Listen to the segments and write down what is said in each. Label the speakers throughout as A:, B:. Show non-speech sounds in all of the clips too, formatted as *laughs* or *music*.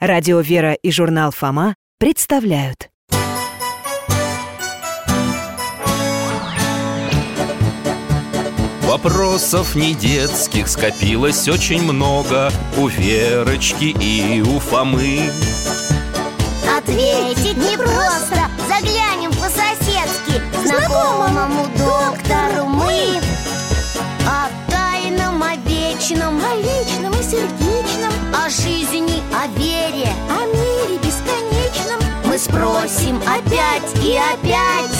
A: Радио «Вера» и журнал «Фома» представляют.
B: Вопросов не детских скопилось очень много У Верочки и у Фомы.
C: Ответить непросто Заглянем по-соседски Знакомому доктору. Мы о вечном
D: О личном и сердечном.
C: О жизни, о вере
D: О мире бесконечном.
C: Мы спросим опять и опять.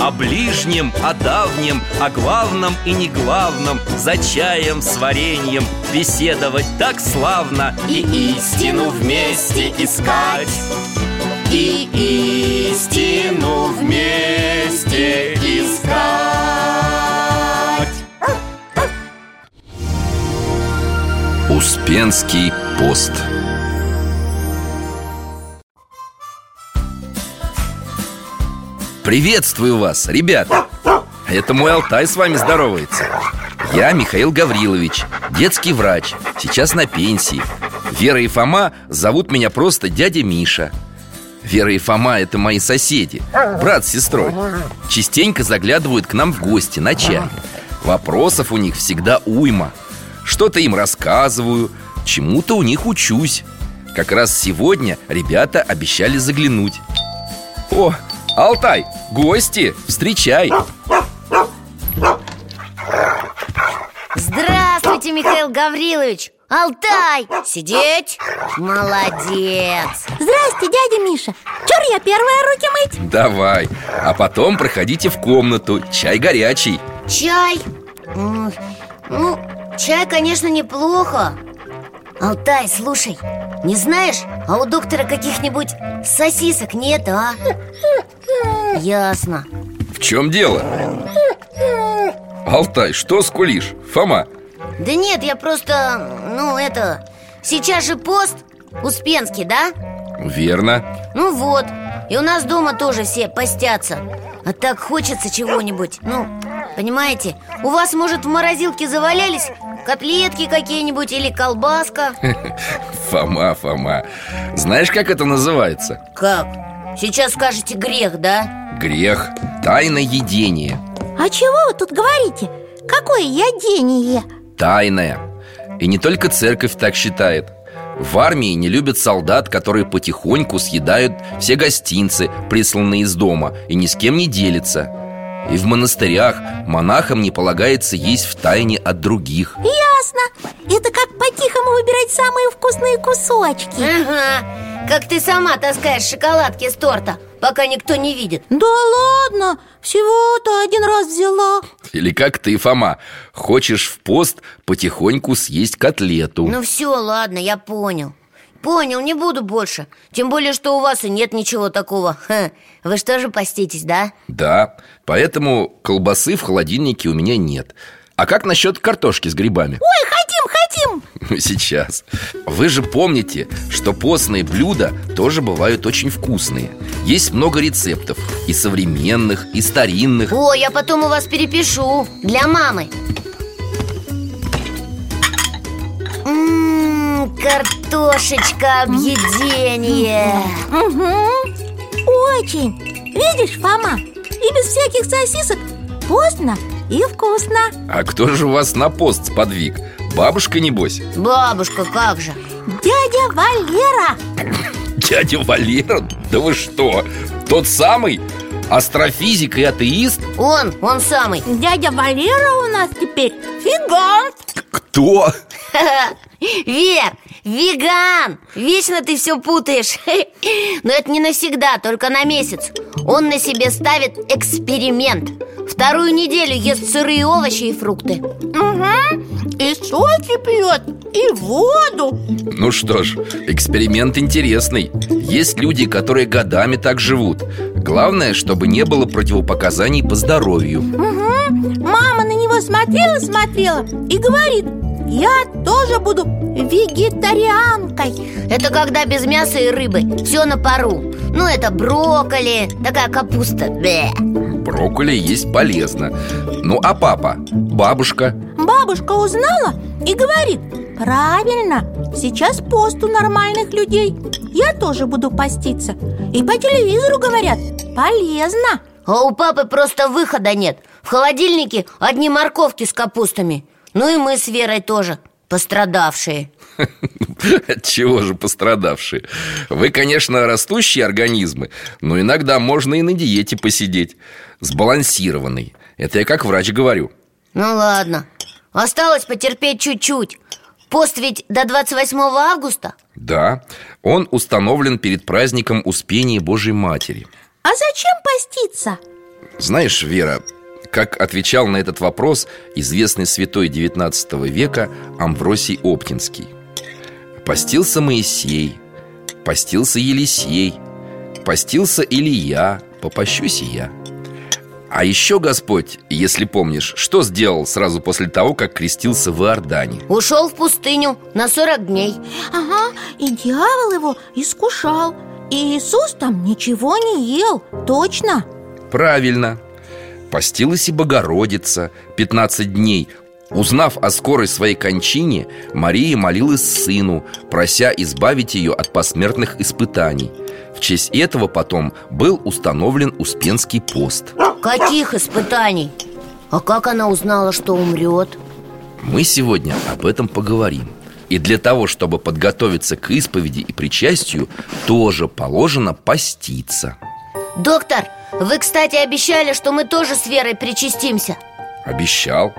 B: О ближнем, о давнем, о главном и не главном За чаем с вареньем беседовать так славно. И истину вместе искать. И истину вместе искать Успенский пост. Приветствую вас, ребята! Это мой Алтай с вами здоровается. Я Михаил Гаврилович, детский врач, сейчас на пенсии. Вера и Фома зовут меня просто дядя Миша. Вера и Фома – это мои соседи, брат с сестрой. Частенько заглядывают к нам в гости на чай. Вопросов у них всегда уйма Что-то им рассказываю, чему-то у них учусь. Как раз сегодня ребята обещали заглянуть. О, Алтай, гости, встречай.
C: Здравствуйте, Михаил Гаврилович. Алтай, сидеть. Молодец.
D: Здрасте, дядя Миша. Чур я первая руки мыть?
B: Давай, а потом проходите в комнату, чай горячий.
C: Чай? Ну, чай, конечно, неплохо Алтай, слушай, не знаешь, а у доктора каких-нибудь сосисок нет, а? Ясно
B: В чем дело? Алтай, что скулишь? Фома,
C: Да нет, я просто, ну, это Сейчас же пост Успенский, да?
B: верно
C: Ну вот, и у нас дома тоже все постятся А так хочется чего-нибудь Ну, понимаете, у вас, может, в морозилке завалялись котлетки какие-нибудь или колбаска? *laughs*
B: Фома, Фома Знаешь, как это называется?
C: Как? Сейчас скажете грех, да?
B: Грех, тайное едение
D: А чего вы тут говорите? Какое ядение?
B: Тайное И не только церковь так считает В армии не любят солдат, которые потихоньку съедают все гостинцы, присланные из дома И ни с кем не делятся И в монастырях монахам не полагается есть в тайне от других.
D: Ясно. Это как по-тихому выбирать самые вкусные кусочки.
C: Ага, как ты сама таскаешь шоколадки с торта Пока никто не видит.
D: Да ладно, всего-то один раз взяла.
B: Или как ты, Фома, хочешь в пост потихоньку съесть котлету?
C: Ну все, ладно, я понял Понял, не буду больше. Тем более, что у вас и нет ничего такого. Ха, Вы что же поститесь, да?
B: Да, поэтому колбасы в холодильнике у меня нет. А как насчет картошки с грибами?
D: Ой, хотим, хотим! *laughs*
B: Сейчас. Вы же помните, что постные блюда тоже бывают очень вкусные. Есть много рецептов И современных, и старинных.
C: О, я потом у вас перепишу. Для мамы картошечка объедение
D: Угу. Очень Видишь, Фома, и без всяких сосисок Вкусно и вкусно
B: А кто же вас на пост сподвиг? Бабушка, небось?
C: Бабушка, как же
D: Дядя Валера
B: Дядя Валера? Да вы что? Тот самый? Астрофизик и атеист?
C: Он, он самый
D: Дядя Валера у нас теперь фигант
B: Кто? *laughs*
C: Вер, веган! Вечно ты все путаешь. *laughs* Но это не навсегда, только на месяц. Он на себе ставит эксперимент. Вторую неделю ест сырые овощи и фрукты.
D: Угу И соки пьет, и воду.
B: Ну что ж, эксперимент интересный. Есть люди, которые годами так живут. Главное, чтобы не было противопоказаний по здоровью.
D: Угу. Мама на него смотрела-смотрела и говорит Я тоже буду вегетарианкой.
C: Это когда без мяса и рыбы. Все на пару. Ну, это брокколи, такая капуста. Бе.
B: Брокколи есть полезно. Ну а папа? Бабушка?
D: Бабушка узнала и говорит Правильно, сейчас пост у нормальных людей. Я тоже буду поститься И по телевизору говорят, полезно
C: А у папы просто выхода нет. В холодильнике одни морковки с капустами Ну и мы с Верой тоже пострадавшие *laughs*
B: От чего же пострадавшие? Вы, конечно, растущие организмы Но иногда можно и на диете посидеть Сбалансированный Это я как врач говорю
C: Ну ладно Осталось потерпеть чуть-чуть Пост ведь до 28 августа?
B: Да, он установлен перед праздником Успения Божьей Матери
D: А зачем поститься?
B: Знаешь, Вера, как отвечал на этот вопрос известный святой XIX века Амвросий Оптинский. Постился Моисей, постился Елисей, постился Илия, попощусь и я а еще Господь, если помнишь, что сделал сразу после того, как крестился в Иордане?
C: Ушел в пустыню на 40 дней.
D: Ага, и дьявол его искушал. И Иисус там ничего не ел, точно?
B: Правильно Постилась и Богородица. 15 дней. Узнав о скорой своей кончине, Мария молилась сыну, прося избавить ее от посмертных испытаний. В честь этого потом был установлен Успенский пост.
C: Каких испытаний? А как она узнала, что умрет?
B: Мы сегодня об этом поговорим. И для того, чтобы подготовиться к исповеди и причастию Тоже положено поститься.
C: Доктор, вы, кстати, обещали, что мы тоже с Верой причастимся.
B: Обещал.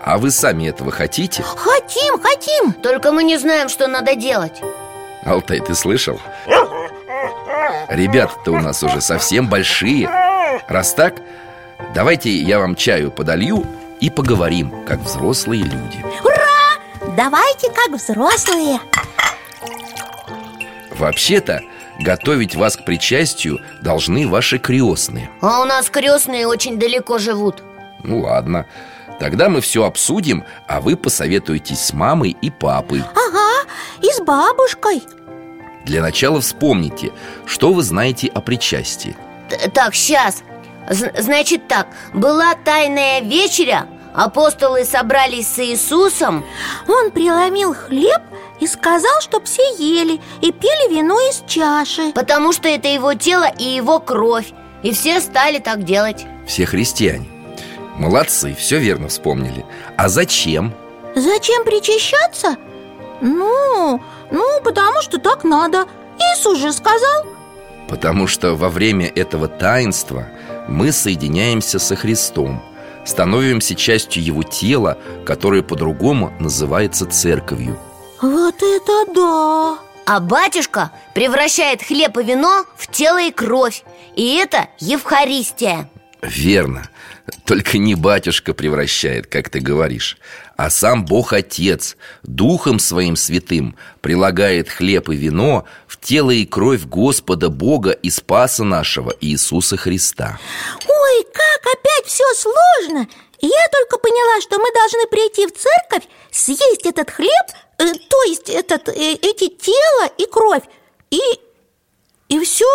B: А вы сами этого хотите?
D: Хотим, хотим.
C: Только мы не знаем, что надо делать.
B: Алтай, ты слышал? Ребята-то у нас уже совсем большие. Раз так, давайте я вам чаю подолью и поговорим, как взрослые люди.
D: Ура! Давайте как взрослые.
B: Вообще-то, готовить вас к причастию должны ваши крестные.
C: А у нас крестные очень далеко живут.
B: Ну ладно, тогда мы все обсудим, а вы посоветуетесь с мамой и папой.
D: Ага, и с бабушкой.
B: Для начала вспомните, что вы знаете о причастии.
C: Т- Так, сейчас Значит так, была тайная вечеря Апостолы собрались с Иисусом.
D: Он преломил хлеб и сказал, чтоб все ели и пили вино из чаши.
C: Потому что это его тело и его кровь И все стали так делать.
B: Все христиане. Молодцы, все верно вспомнили. А зачем?
D: Зачем причащаться? Ну, ну, потому что так надо. Иисус же сказал.
B: Потому что во время этого таинства мы соединяемся со Христом Становимся частью Его тела, которое по-другому называется церковью.
D: Вот это да!
C: А батюшка превращает хлеб и вино в тело и кровь И это Евхаристия.
B: Верно. Только не батюшка превращает, как ты говоришь А сам Бог Отец Духом Своим Святым Прилагает хлеб и вино В тело и кровь Господа Бога и Спаса нашего Иисуса Христа
D: Ой, как опять все сложно Я только поняла, что мы должны прийти в церковь Съесть этот хлеб э, То есть этот, э, эти тело и кровь И... и все?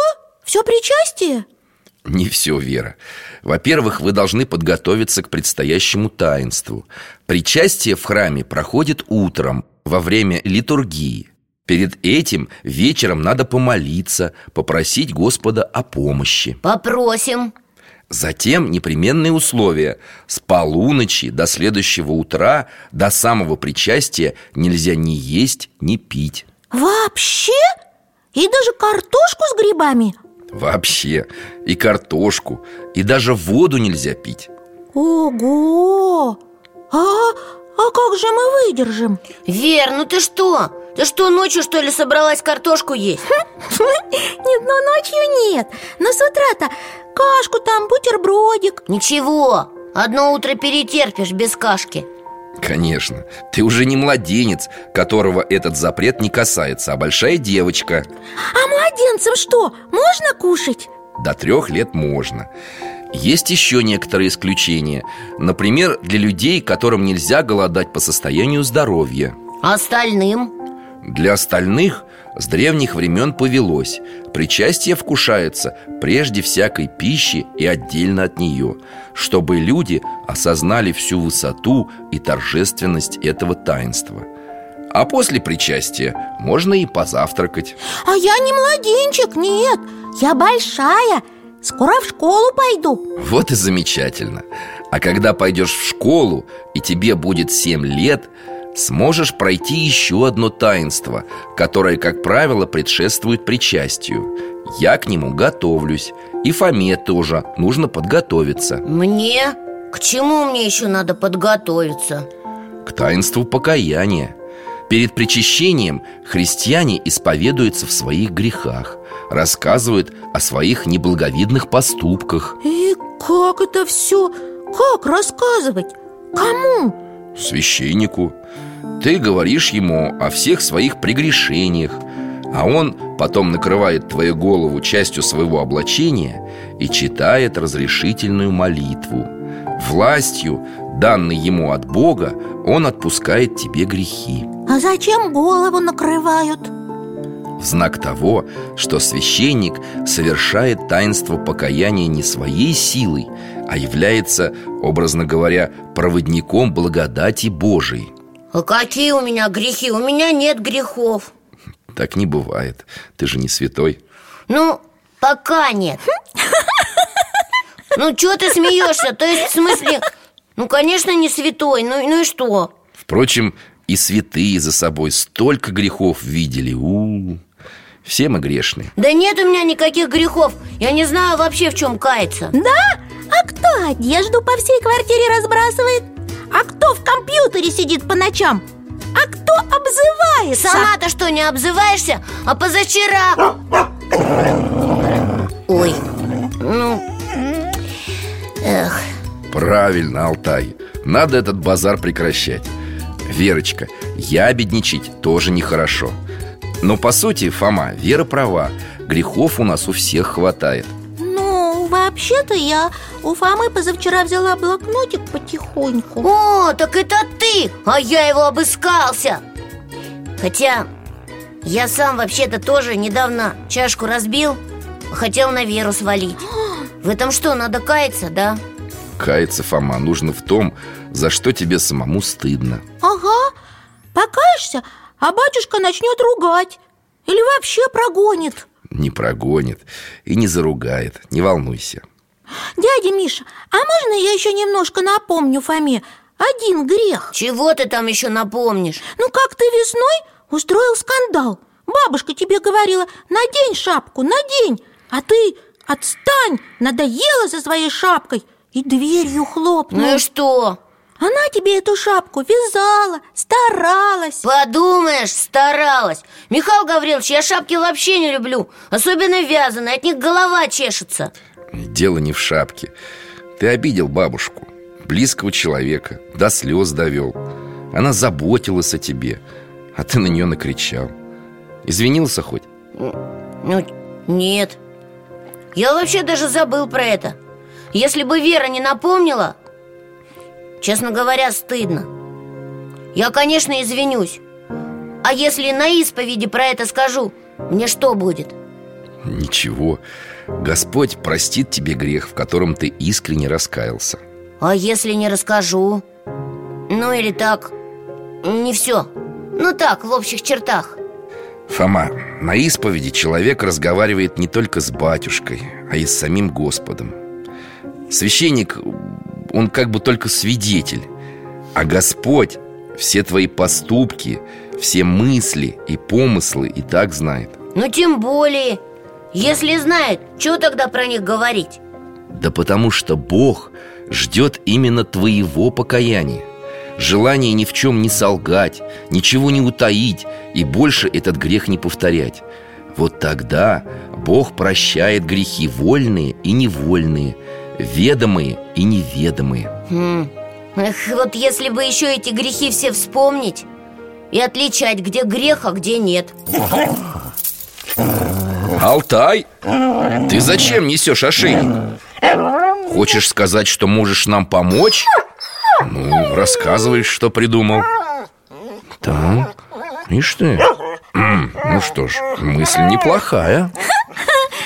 D: Все причастие?
B: Не все, Вера Во-первых, вы должны подготовиться к предстоящему таинству Причастие в храме проходит утром Во время литургии. Перед этим вечером надо помолиться Попросить Господа о помощи.
C: Попросим.
B: Затем непременные условия. С полуночи до следующего утра До самого причастия нельзя ни есть, ни пить.
D: Вообще? И даже картошку с грибами?
B: Вообще. И картошку. И даже воду нельзя пить.
D: Ого! А, а как же мы выдержим?
C: Вер, ну ты что? Ты что, ночью что ли собралась картошку есть?
D: Нет, ну ночью нет Но с утра-то кашку там, бутербродик
C: Ничего, одно утро перетерпишь без кашки
B: Конечно Ты уже не младенец, которого этот запрет не касается А большая девочка
D: А младенцам что, можно кушать?
B: До трех лет можно Есть еще некоторые исключения. Например, для людей, которым нельзя голодать по состоянию здоровья.
C: А остальным?
B: Для остальных с древних времен повелось. Причастие вкушается прежде всякой пищи и отдельно от нее Чтобы люди осознали всю высоту и торжественность этого таинства. А после причастия можно и позавтракать.
D: А я не младенчик, нет. Я большая Скоро в школу пойду.
B: Вот и замечательно. А когда пойдешь в школу и тебе будет 7 лет Сможешь пройти еще одно таинство Которое, как правило, предшествует причастию. Я к нему готовлюсь И Фоме тоже нужно подготовиться.
C: Мне? К чему мне еще надо подготовиться?
B: К таинству покаяния Перед причащением христиане исповедуются в своих грехах Рассказывают о своих неблаговидных поступках
D: И как это все? Как рассказывать? Кому?
B: Священнику Ты говоришь ему о всех своих прегрешениях А он потом накрывает твою голову частью своего облачения И читает разрешительную молитву Властью, данной ему от Бога, он отпускает тебе грехи
D: А зачем голову накрывают?
B: В знак того, что священник совершает таинство покаяния не своей силой, а является, образно говоря, проводником благодати Божией.
C: А какие у меня грехи? У меня нет грехов
B: Так не бывает. Ты же не святой.
C: Ну, пока нет *laughs* Ну, что ты смеешься? То есть, в смысле, ну, конечно, не святой, ну, ну и что?
B: Впрочем, и святые за собой столько грехов видели. У, -у, -у. Все мы грешны.
C: Да нет у меня никаких грехов Я не знаю вообще, в чем каяться
D: Да? А кто одежду по всей квартире разбрасывает? А кто в компьютере сидит по ночам? А кто обзывается?
C: Сама-то что, не обзываешься? А позавчера... Ой, ну... Эх,
B: Правильно, Алтай. Надо этот базар прекращать. Верочка, ябедничать тоже нехорошо. Но по сути, Фома, Вера права. Грехов у нас у всех хватает.
D: Ну, вообще-то я у Фомы позавчера взяла блокнотик потихоньку
C: О, так это ты, а я его обыскался Хотя я сам вообще-то тоже недавно чашку разбил Хотел на Веру свалить *gasps* В этом что, надо каяться, да?
B: Каяться, Фома, нужно в том, за что тебе самому стыдно.
D: Ага, покаешься, а батюшка начнет ругать Или вообще прогонит
B: Не прогонит и не заругает, не волнуйся.
D: Дядя Миша, а можно я еще немножко напомню Фоме один грех?
C: Чего ты там еще напомнишь?
D: Ну как ты весной устроил скандал Бабушка тебе говорила, надень шапку, надень А ты отстань, надоела за своей шапкой И дверью хлопнул
C: Ну и что?
D: Она тебе эту шапку вязала, старалась
C: Подумаешь, старалась Михаил Гаврилович, я шапки вообще не люблю Особенно вязаные, от них голова чешется
B: Дело не в шапке. Ты обидел бабушку, близкого человека, до слез довел. Она заботилась о тебе, а ты на нее накричал. Извинился хоть?
C: Ну, нет Я вообще даже забыл про это Если бы Вера не напомнила Честно говоря, стыдно Я, конечно, извинюсь А если на исповеди про это скажу Мне что будет?
B: Ничего. Господь простит тебе грех, в котором ты искренне раскаялся.
C: А если не расскажу? Ну или так Не все Ну так, в общих чертах
B: Фома, на исповеди человек разговаривает не только с батюшкой, а и с самим Господом. Священник, он как бы только свидетель, а Господь все твои поступки, все мысли и помыслы и так знает.
C: Ну тем более Если знает, что тогда про них говорить?
B: Да потому что Бог ждет именно твоего покаяния Желание ни в чем не солгать, ничего не утаить И больше этот грех не повторять Вот тогда Бог прощает грехи вольные и невольные Ведомые и неведомые
C: Хм. Эх, вот если бы еще эти грехи все вспомнить И отличать, где грех, а где нет
B: Алтай, ты зачем несешь ошейник? Хочешь сказать, что можешь нам помочь? Ну, рассказывай, что придумал Так, ишь ты Ну что ж, мысль неплохая *laughs*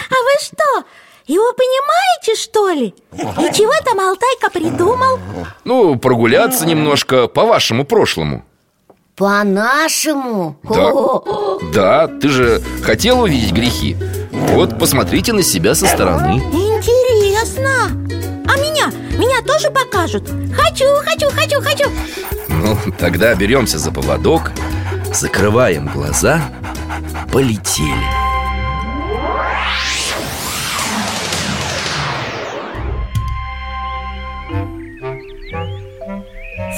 D: А вы что, его понимаете, что ли? И чего там Алтайка придумал?
B: Ну, прогуляться немножко по вашему прошлому
C: По-нашему?
B: Да. Да, ты же хотел увидеть грехи Вот посмотрите на себя со стороны
D: Интересно А меня? Меня тоже покажут? Хочу, хочу, хочу, хочу
B: Ну, тогда беремся за поводок Закрываем глаза Полетели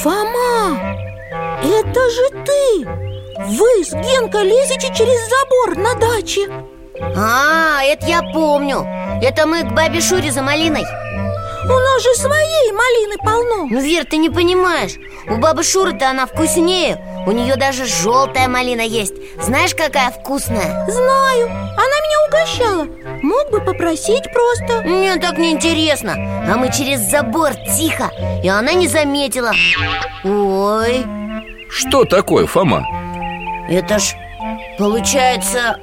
D: Фома, это же ты! Вы с Генкой лезете через забор на даче.
C: А, это я помню. Это мы к бабе Шуре за малиной
D: У нас же своей малины полно.
C: Ну, Вер, ты не понимаешь. У бабы Шуры-то она вкуснее. У нее даже желтая малина есть. Знаешь, какая вкусная?
D: Знаю, она меня угощала. Мог бы попросить просто.
C: Мне так неинтересно. А мы через забор тихо. И она не заметила. Ой,
B: Что такое, Фома?
C: это ж, получается,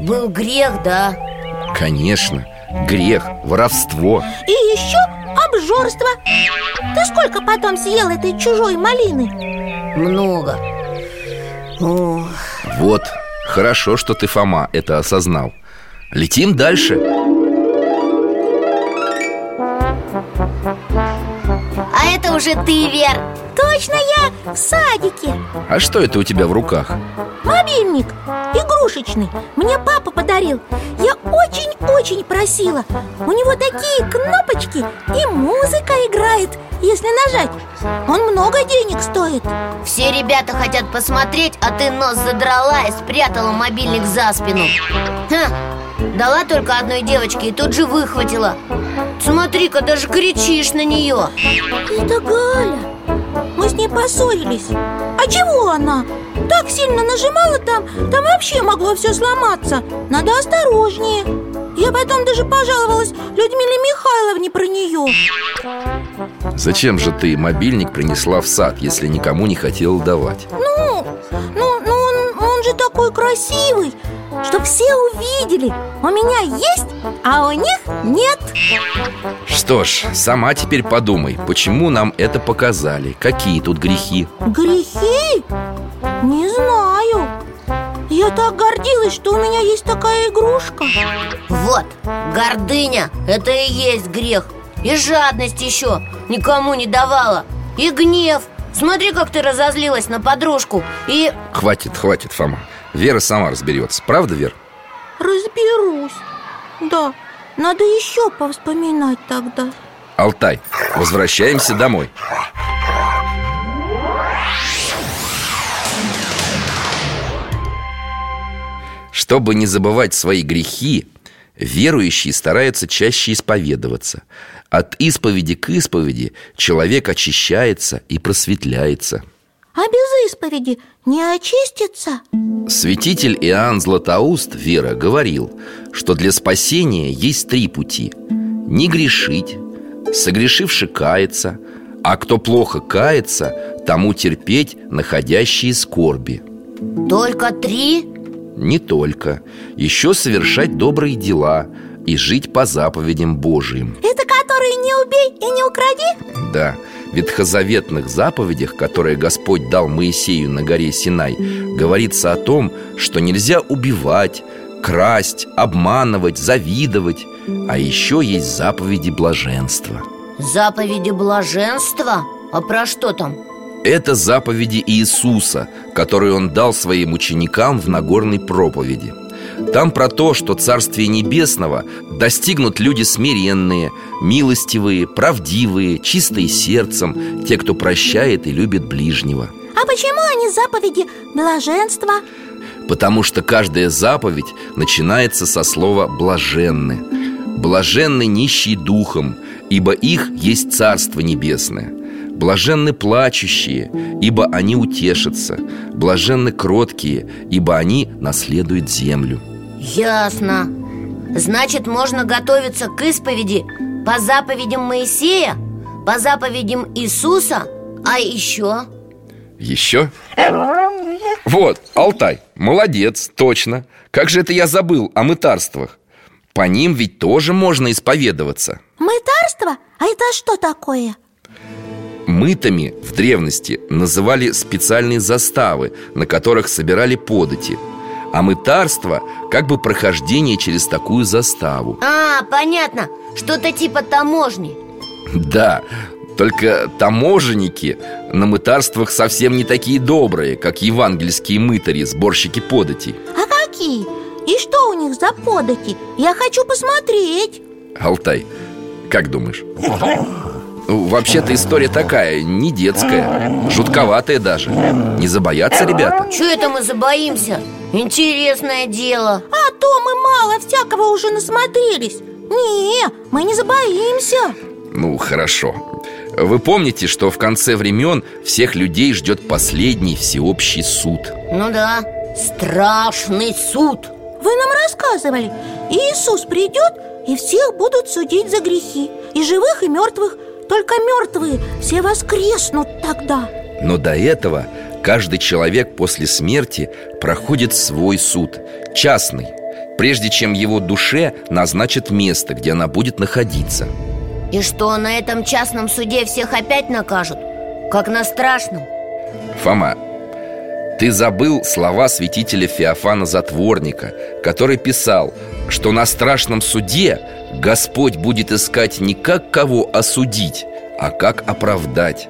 C: был грех, да?
B: Конечно, грех, воровство.
D: И еще обжорство. Ты сколько потом съел этой чужой малины?
C: Много. Ох.
B: Вот, хорошо, что ты, Фома, это осознал. Летим дальше
C: Уже ты, Вер?
D: Точно я в садике.
B: А что это у тебя в руках?
D: Мобильник. Игрушечный. Мне папа подарил. Я очень-очень просила. У него такие кнопочки И музыка играет, если нажать. Он много денег стоит.
C: Все ребята хотят посмотреть, а ты нос задрала и спрятала мобильник за спину. Ха, Дала только одной девочке и тут же выхватила Смотри-ка, даже кричишь на нее.
D: Это Галя. Мы с ней поссорились. А чего она? Так сильно нажимала там Там вообще могло все сломаться. Надо осторожнее. Я потом даже пожаловалась Людмиле Михайловне про нее
B: Зачем же ты мобильник принесла в сад, если никому не хотела давать?
D: Ну, ну, ну он, он же такой красивый Чтоб все увидели. У меня есть, а у них нет.
B: Что ж, сама теперь подумай, почему нам это показали? Какие тут грехи?
D: Грехи? Не знаю. Я так гордилась, что у меня есть такая игрушка.
C: Вот, гордыня, это и есть грех. И жадность еще, никому не давала. И гнев. Смотри, как ты разозлилась на подружку. И...
B: Хватит, хватит, Фома Вера сама разберется, правда, Вер?
D: Разберусь Да, надо еще повспоминать тогда
B: Алтай, возвращаемся домой Чтобы не забывать свои грехи, верующие стараются чаще исповедоваться. От исповеди к исповеди человек очищается и просветляется.
D: А без исповеди не очистится?
B: Святитель Иоанн Златоуст, Вера, говорил, что для спасения есть три пути Не грешить, согрешивши каяться А кто плохо кается, тому терпеть находящие скорби
C: Только три?
B: Не только Еще совершать добрые дела и жить по заповедям Божиим
D: Это которые не убей и не укради?
B: Да, ветхозаветных заповедях, которые Господь дал Моисею на горе Синай Говорится о том, что нельзя убивать, красть, обманывать, завидовать А еще есть заповеди блаженства
C: Заповеди блаженства? А про что там?
B: Это заповеди Иисуса, которые Он дал своим ученикам в Нагорной проповеди Там про то, что Царствие Небесного достигнут люди смиренные, милостивые, правдивые, чистые сердцем Те, кто прощает и любит ближнего.
D: А почему они заповеди блаженства?
B: Потому что каждая заповедь начинается со слова «блаженны» Блаженны нищие духом, ибо их есть Царство Небесное Блаженны плачущие, ибо они утешатся Блаженны кроткие, ибо они наследуют землю
C: Ясно. Значит, можно готовиться к исповеди по заповедям Моисея, по заповедям Иисуса, а еще...
B: Еще? Вот, Алтай, молодец, точно. Как же это я забыл о мытарствах? По ним ведь тоже можно исповедоваться.
D: Мытарство? А это что такое?
B: Мытами в древности называли специальные заставы, на которых собирали подати А мытарство как бы прохождение через такую заставу
C: А, понятно, что-то типа таможни
B: Да, только таможенники на мытарствах совсем не такие добрые, как евангельские мытари, сборщики податей
D: А какие? И что у них за подати? Я хочу посмотреть
B: Алтай, как думаешь? *laughs* Вообще-то история такая, не детская Жутковатая даже. Не забоятся ребята?
C: Чего это мы забоимся? Интересное дело.
D: А то мы мало всякого уже насмотрелись. Не, мы не забоимся.
B: Ну, хорошо. Вы помните, что в конце времен всех людей ждет последний всеобщий суд?
C: Ну да, страшный суд.
D: Вы нам рассказывали. Иисус придет и всех будут судить за грехи. И живых, и мертвых Только мертвые все воскреснут тогда
B: Но до этого каждый человек после смерти проходит свой суд Частный Прежде чем его душе назначат место, где она будет находиться
C: И что, на этом частном суде всех опять накажут? Как на страшном?
B: Фома, ты забыл слова святителя Феофана Затворника Который писал, что на страшном суде Господь будет искать не как кого осудить, а как оправдать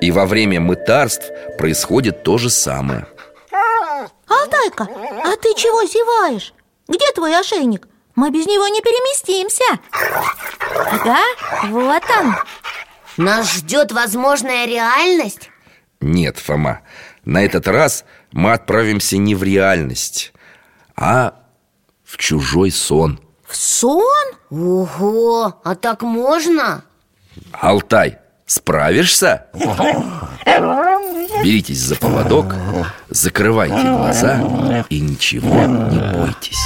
B: И во время мытарств происходит то же самое
D: Алтайка, а ты чего зеваешь? Где твой ошейник? Мы без него не переместимся Ага, вот он
C: Нас ждет возможная реальность?
B: Нет, Фома, на этот раз мы отправимся не в реальность, а в чужой сон
D: сон?
C: Ого, а так можно?
B: Алтай, справишься? Беритесь за поводок, закрывайте глаза и ничего не бойтесь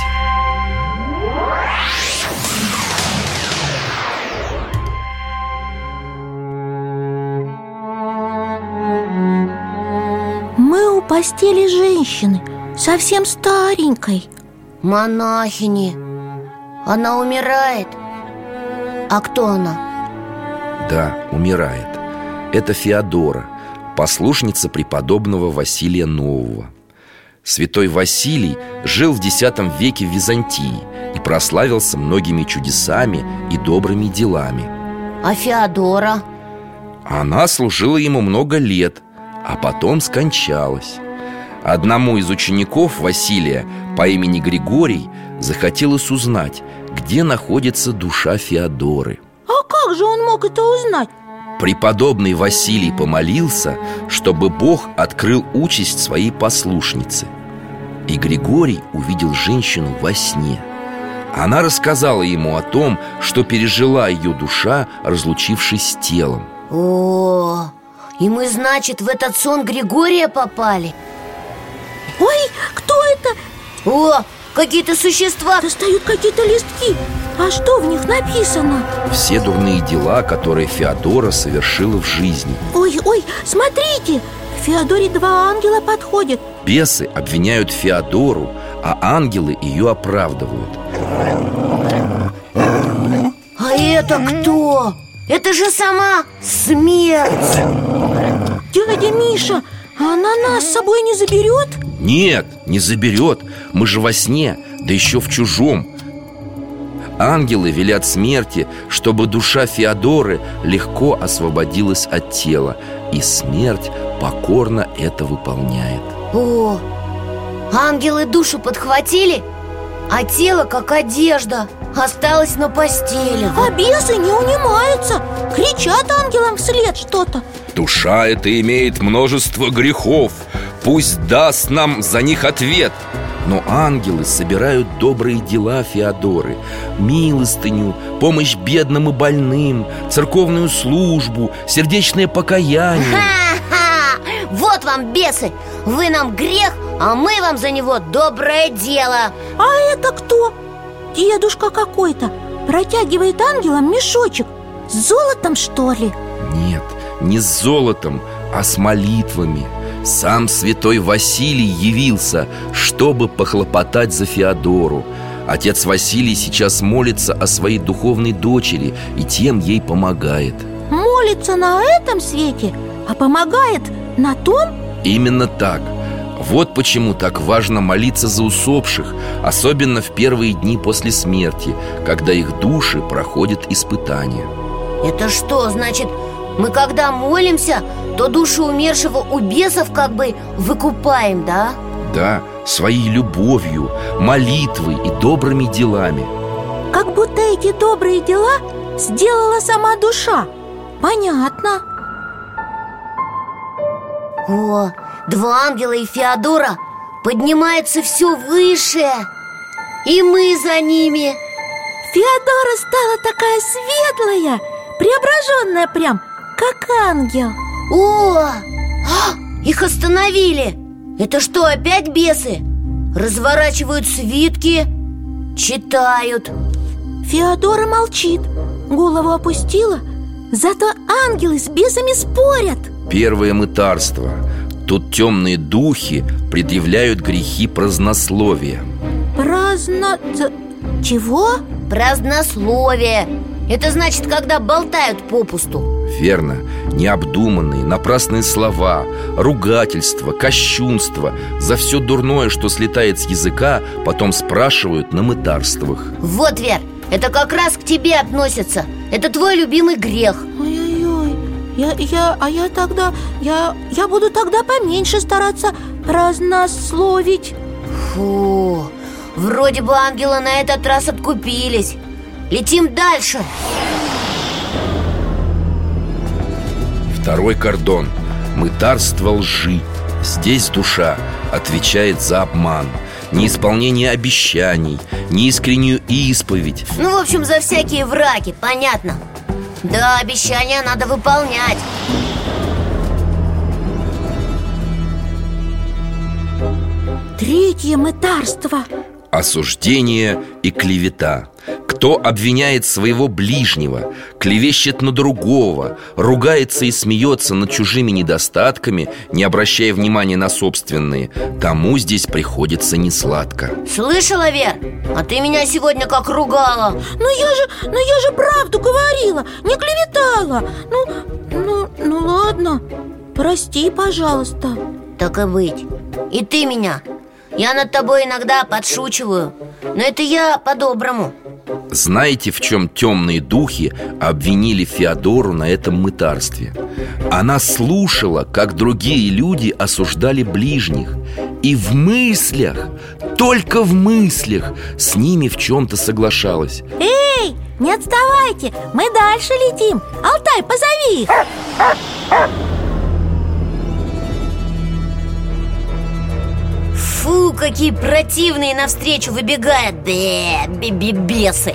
D: Мы у постели женщины, совсем старенькой
C: Монахини Она умирает. А кто она?
B: Да, умирает. Это Феодора, послушница преподобного Василия Нового. Святой Василий жил в X веке в Византии И прославился многими чудесами и добрыми делами.
C: А Феодора?
B: Она служила ему много лет, а потом скончалась. Одному из учеников Василия по имени Григорий захотелось узнать, где находится душа Феодоры
D: А как же он мог это узнать?
B: Преподобный Василий помолился, чтобы Бог открыл участь своей послушницы И Григорий увидел женщину во сне Она рассказала ему о том, что пережила ее душа, разлучившись с телом
C: О, и мы, значит, в этот сон Григория попали?
D: Ой, кто это?
C: О, какие-то существа.
D: Достают какие-то листки. А что в них написано?
B: Все дурные дела, которые Феодора совершила в жизни.
D: Ой, ой, смотрите! К Феодоре два ангела подходят.
B: Бесы обвиняют Феодору, а ангелы ее оправдывают.
C: А это кто? Это же сама смерть.
D: Дядя Миша, она нас с собой не заберет?
B: Нет, не заберет. Мы же во сне, да еще в чужом. Ангелы велят смерти, чтобы душа Феодоры легко освободилась от тела И смерть покорно это выполняет.
C: О, ангелы душу подхватили, а тело, как одежда, осталось на постели.
D: А бесы не унимаются Кричат ангелам вслед что-то.
B: Душа эта имеет множество грехов Пусть даст нам за них ответ Но ангелы собирают добрые дела Феодоры Милостыню, помощь бедным и больным Церковную службу, сердечное покаяние
C: Ха-ха! Вот вам бесы! Вы нам грех, а мы вам за него доброе дело
D: А это кто? Дедушка какой-то Протягивает ангелам мешочек С золотом, что ли?
B: Нет, не с золотом, а с молитвами Сам святой Василий явился, чтобы похлопотать за Феодору Отец Василий сейчас молится о своей духовной дочери и тем ей помогает
D: Молится на этом свете? а помогает на том?
B: Именно так Вот почему так важно молиться за усопших Особенно в первые дни после смерти Когда их души проходят испытания
C: Это что, значит, мы когда молимся, то душу умершего у бесов как бы выкупаем, да?
B: Да, своей любовью, молитвой и добрыми делами.
D: Как будто эти добрые дела сделала сама душа. Понятно.
C: О, два ангела и Феодора поднимаются все выше И мы за ними.
D: Феодора стала такая светлая Преображенная прям, как ангел
C: О, а, их остановили! Это что, опять бесы? Разворачивают свитки, читают.
D: Феодора молчит, голову опустила Зато ангелы с бесами спорят.
B: Первое мытарство. Тут темные духи предъявляют грехи празднословия.
D: Праздно... ц- Чего?
C: Празднословие. Это значит, когда болтают попусту
B: Верно, необдуманные, напрасные слова, ругательства, кощунство. За все дурное, что слетает с языка, потом спрашивают на мытарствах.
C: Вот, Вер, это как раз к тебе относится. Это твой любимый грех.
D: Ой-ой-ой я, я, а я тогда, я, я буду тогда поменьше стараться разнословить.
C: Фу, вроде бы ангелы на этот раз откупились. Летим дальше
B: Второй кордон. Мытарство лжи. Здесь душа отвечает за обман. Неисполнение обещаний Неискреннюю исповедь.
C: Ну, в общем, за всякие враки, понятно. Да, обещания надо выполнять.
D: Третье мытарство.
B: Осуждение и клевета Кто обвиняет своего ближнего Клевещет на другого Ругается и смеется над чужими недостатками Не обращая внимания на собственные Тому здесь приходится несладко.
C: Слышала, Вер? А ты меня сегодня как ругала.
D: Ну я же, ну я же правду говорила, не клеветала. Ну, ну, ну ладно, прости, пожалуйста.
C: Так и быть. И ты меня Я над тобой иногда подшучиваю Но это я по-доброму.
B: Знаете, в чем темные духи обвинили Феодору на этом мытарстве? Она слушала, как другие люди осуждали ближних. И в мыслях, только в мыслях с ними в чем-то соглашалась.
D: Эй, не отставайте, мы дальше летим. Алтай, позови их
C: какие противные навстречу выбегают Бэ, бесы.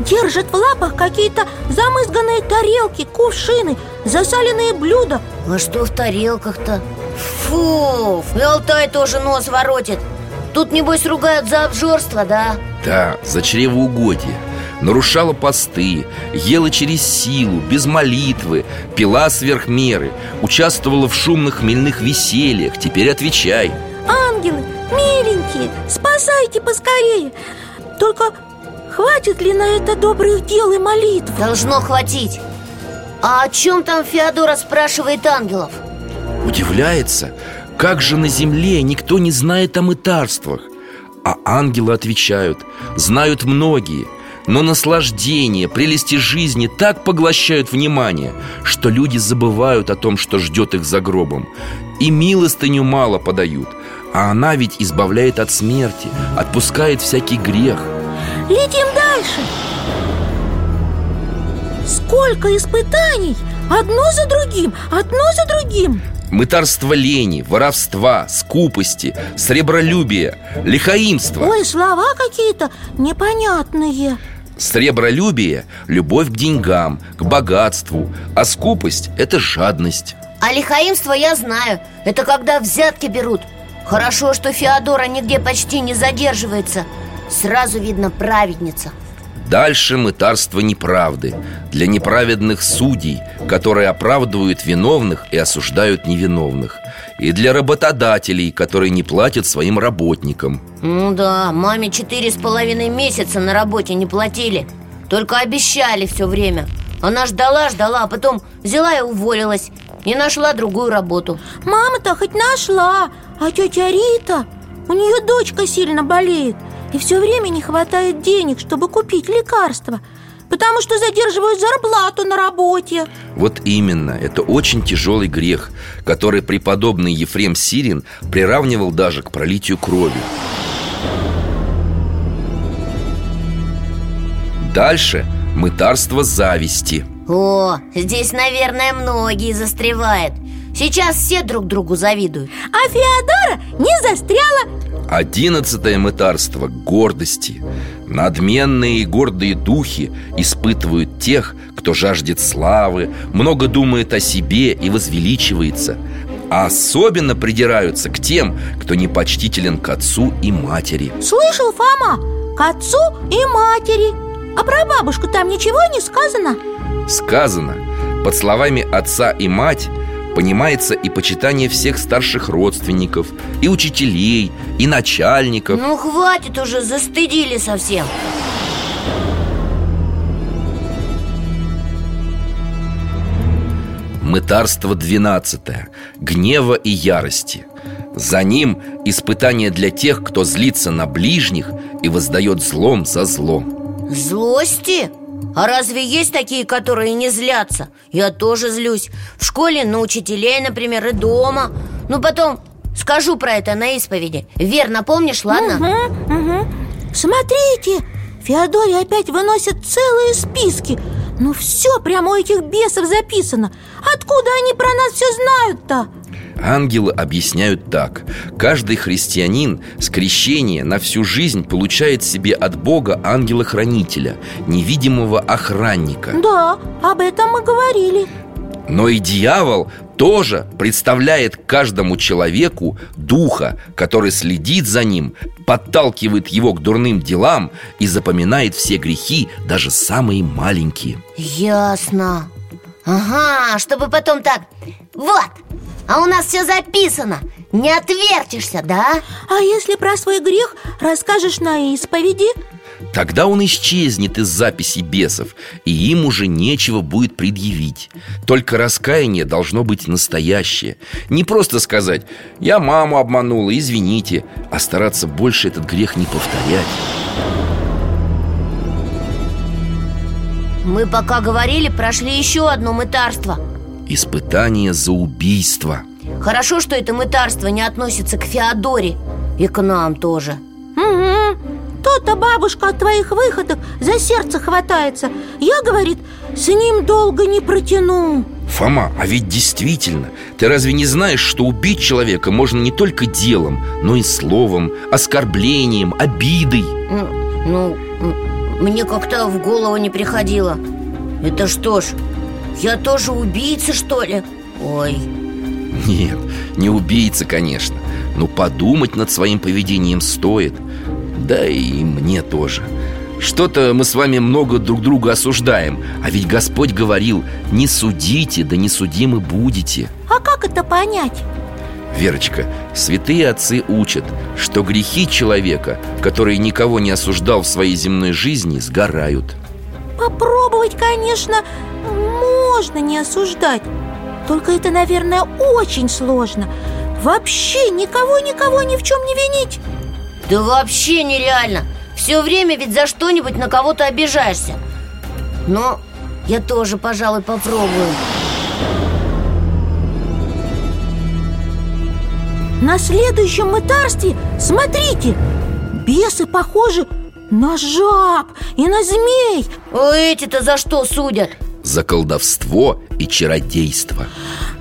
D: Держат в лапах какие-то замызганные тарелки, кувшины, засаленные блюда.
C: А что в тарелках-то? Фу, и Алтай тоже нос воротит. Тут, небось, ругают за обжорство, да?
B: Да, за чревоугодие. Нарушала посты, ела через силу, без молитвы Пила сверх меры, участвовала в шумных хмельных весельях. Теперь отвечай.
D: Ангелы, миленькие, спасайте поскорее Только хватит ли на это добрых дел и молитв?
C: Должно хватить А о чем там Феодора спрашивает ангелов?
B: Удивляется, как же на земле никто не знает о мытарствах А ангелы отвечают, знают многие Но наслаждение, прелести жизни так поглощают внимание Что люди забывают о том, что ждет их за гробом И милостыню мало подают А она ведь избавляет от смерти, отпускает всякий грех.
D: Летим дальше. Сколько испытаний! Одно за другим, одно за другим.
B: Мытарство лени, воровства, скупости, сребролюбия, лихаимства
D: Ой, слова какие-то непонятные.
B: Сребролюбие – любовь к деньгам, к богатству А скупость – это жадность.
C: А лихаимство я знаю. Это когда взятки берут Хорошо, что Феодора нигде почти не задерживается. Сразу видно праведница.
B: Дальше мытарство неправды. Для неправедных судей, которые оправдывают виновных и осуждают невиновных. И для работодателей, которые не платят своим работникам.
C: Ну да, маме четыре с половиной месяца на работе не платили. Только обещали все время. Она ждала, ждала, а потом взяла и уволилась и нашла другую работу.
D: Мама-то хоть нашла, а тетя Рита, у нее дочка сильно болеет И все время не хватает денег, чтобы купить лекарства Потому что задерживают зарплату на работе.
B: Вот именно, это очень тяжелый грех Который преподобный Ефрем Сирин приравнивал даже к пролитию крови. Дальше мытарство зависти
C: О, здесь, наверное, многие застревают. Сейчас все друг другу завидуют.
D: А Феодора не застряла.
B: Одиннадцатое мытарство гордости. Надменные и гордые духи испытывают тех, кто жаждет славы Много думает о себе и возвеличивается. А особенно придираются к тем, кто непочтителен к отцу и матери.
D: Слышал, Фома, к отцу и матери. А про бабушку там ничего не сказано?
B: Сказано, под словами отца и мать Понимается и почитание всех старших родственников И учителей, и начальников.
C: Ну, хватит уже, застыдили совсем.
B: Мытарство двенадцатое. Гнева и ярости. За ним испытание для тех, кто злится на ближних И воздает злом за злом.
C: Злости? А разве есть такие, которые не злятся? Я тоже злюсь В школе на учителей, например, и дома Ну, потом скажу про это на исповеди Верно, помнишь, ладно?
D: Угу, угу. Смотрите, Феодория опять выносит целые списки Ну все прямо у этих бесов записано Откуда они про нас все знают-то?
B: Ангелы объясняют так. Каждый христианин с крещения на всю жизнь получает себе от Бога ангела-хранителя Невидимого охранника
D: Да, об этом мы говорили.
B: Но и дьявол тоже представляет каждому человеку духа, который следит за ним, подталкивает его к дурным делам и запоминает все грехи, даже самые маленькие.
C: Ясно. Ага, чтобы потом так. Вот, а у нас все записано Не отвертишься, да?
D: А если про свой грех расскажешь на исповеди?
B: Тогда он исчезнет из записи бесов, и им уже нечего будет предъявить. Только раскаяние должно быть настоящее. Не просто сказать «я маму обманула, извините», а стараться больше этот грех не повторять.
C: Мы пока говорили, прошли еще одно мытарство
B: Испытание за убийство.
C: Хорошо, что это мытарство не относится к Феодоре И к нам тоже.
D: Угу То-то бабушка от твоих выходок за сердце хватается. Я, говорит, с ним долго не протяну.
B: Фома, а ведь действительно, ты разве не знаешь, что убить человека можно не только делом, но и словом, оскорблением, обидой?
C: Ну, мне как-то в голову не приходило. Это что ж, я тоже убийца, что ли? Ой,
B: Нет, не убийца, конечно. Но подумать над своим поведением стоит. Да и мне тоже. Что-то мы с вами много друг друга осуждаем. А ведь Господь говорил Не судите, да не судимы будете
D: А как это понять?
B: Верочка, святые отцы учат, что грехи человека, который никого не осуждал в своей земной жизни, сгорают.
D: Попробовать, конечно, можно не осуждать. Только это, наверное, очень сложно. Вообще никого-никого ни в чем не винить.
C: Да вообще нереально. Все время ведь за что-нибудь на кого-то обижаешься. Но я тоже, пожалуй, попробую.
D: На следующем мытарстве, смотрите, бесы похожи на жаб и на змей.
C: А эти-то за что судят?
B: За колдовство и чародейство.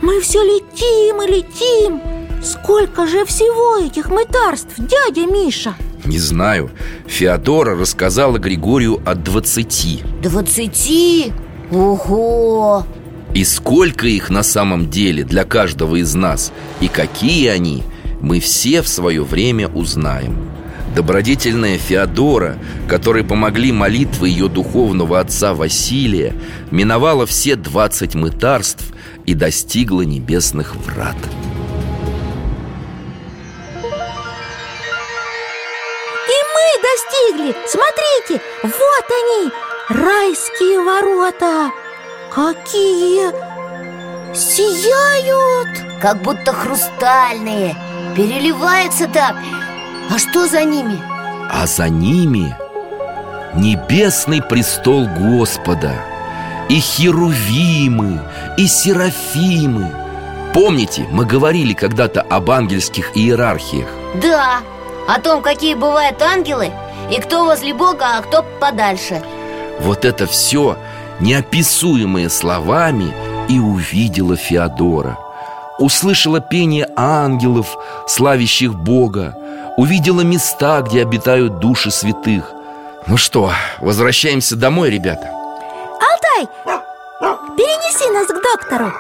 D: Мы все летим и летим. Сколько же всего этих мытарств, дядя Миша?
B: Не знаю, Феодора рассказала Григорию о двадцати.
C: Двадцати? Ого!
B: И сколько их на самом деле для каждого из нас? И какие они, мы все в свое время узнаем Добродетельная Феодора, которой помогли молитвы ее духовного отца Василия Миновала все двадцать мытарств и достигла небесных врат.
D: И мы достигли! Смотрите, вот они, райские ворота! Какие сияют!
C: Как будто хрустальные! Переливаются так А что за ними?
B: А за ними небесный престол Господа И херувимы, и серафимы. Помните, мы говорили когда-то об ангельских иерархиях?
C: Да, о том, какие бывают ангелы И кто возле Бога, а кто подальше.
B: Вот это все неописуемые словами и увидела Феодора. Услышала пение ангелов, славящих Бога Увидела места, где обитают души святых. Ну что, возвращаемся домой, ребята?
D: Алтай, перенеси нас к доктору.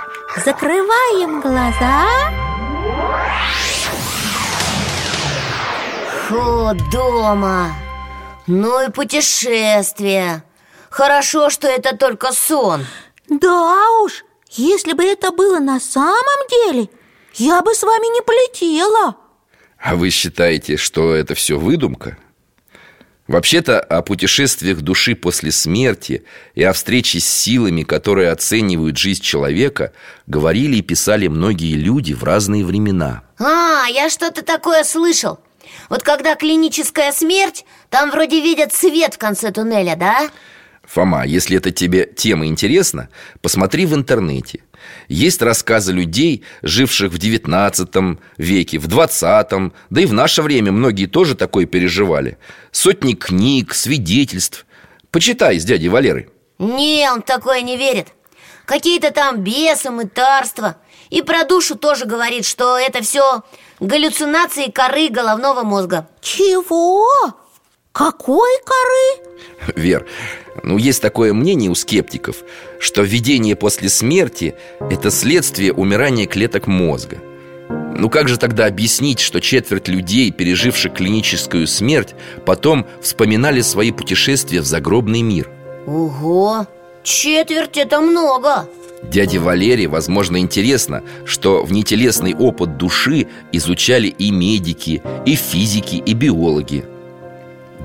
D: Закрываем глаза.
C: Фу, дома. Ну и путешествие. Хорошо, что это только сон.
D: Да уж, если бы это было на самом деле Я бы с вами не полетела
B: А вы считаете, что это все выдумка? Вообще-то о путешествиях души после смерти и о встрече с силами, которые оценивают жизнь человека, говорили и писали многие люди в разные времена.
C: А, я что-то такое слышал Вот когда клиническая смерть, там вроде видят свет в конце туннеля, да?
B: Фома, если эта тебе тема интересна, посмотри в интернете. Есть рассказы людей, живших в 19 веке, в 20 да и в наше время многие тоже такое переживали. Сотни книг, свидетельств. Почитай с дядей Валерой.
C: Не, он такое не верит Какие-то там бесы, мытарства И про душу тоже говорит, что это все галлюцинации коры головного мозга
D: Чего? Какой коры?
B: Вер, ну есть такое мнение у скептиков, что видение после смерти – это следствие умирания клеток мозга. Ну как же тогда объяснить, что четверть людей, переживших клиническую смерть, потом вспоминали свои путешествия в загробный мир?
C: Ого, четверть это много
B: Дяде Валерии, возможно, интересно, что внетелесный опыт души изучали и медики, и физики, и биологи.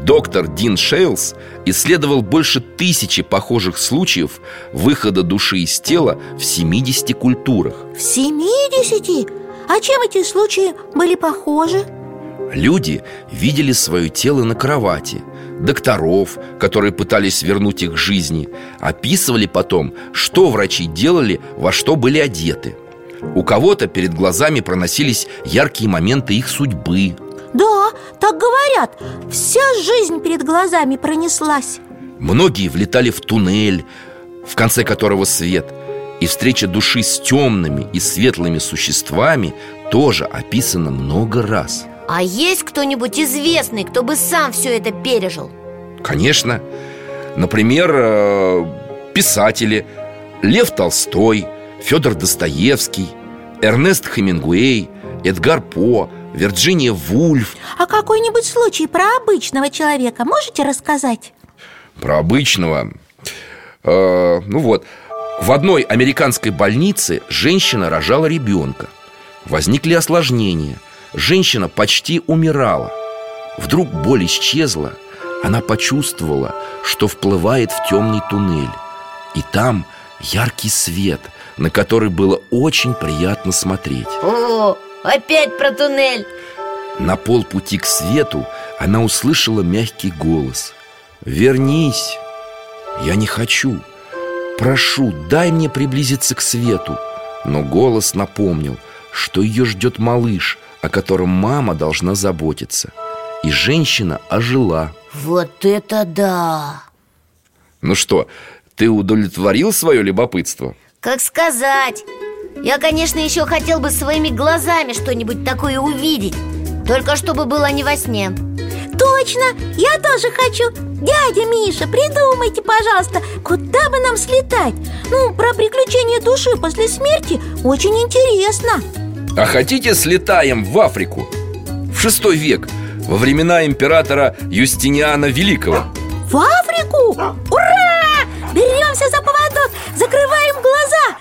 B: Доктор Дин Шейлс исследовал больше тысячи похожих случаев выхода души из тела в 70 культурах.
D: В 70? А чем эти случаи были похожи?
B: Люди видели свое тело на кровати Докторов, которые пытались вернуть их к жизни Описывали потом, что врачи делали, во что были одеты У кого-то перед глазами проносились яркие моменты их судьбы
D: так говорят Вся жизнь перед глазами пронеслась.
B: Многие влетали в туннель, в конце которого свет И встреча души с темными и светлыми существами тоже описана много раз.
C: А есть кто-нибудь известный, кто бы сам все это пережил?
B: Конечно. Например, э, писатели Лев Толстой, Федор Достоевский Эрнест Хемингуэй, Эдгар По, Вирджиния Вульф.
D: А какой-нибудь случай про обычного человека можете рассказать?
B: Про обычного? Э, Ну вот. В одной американской больнице женщина рожала ребенка. Возникли осложнения. Женщина почти умирала. Вдруг боль исчезла. Она почувствовала, что вплывает в темный туннель. И там яркий свет На который было очень приятно смотреть.
C: О, опять про туннель
B: На полпути к свету она услышала мягкий голос «Вернись! Я не хочу! Прошу, дай мне приблизиться к свету!» Но голос напомнил, что ее ждет малыш, о котором мама должна заботиться И женщина ожила
C: Вот это да!
B: Ну что, ты удовлетворил свое любопытство?
C: Как сказать? Я, конечно, еще хотел бы своими глазами что-нибудь такое увидеть Только чтобы было не во сне
D: Точно, я тоже хочу Дядя Миша, придумайте, пожалуйста, куда бы нам слетать Ну, про приключения души после смерти очень интересно
B: А хотите слетаем в Африку? В шестой век, во времена императора Юстиниана Великого
D: В Африку? Ура! Беремся за поводок, закрываем глаза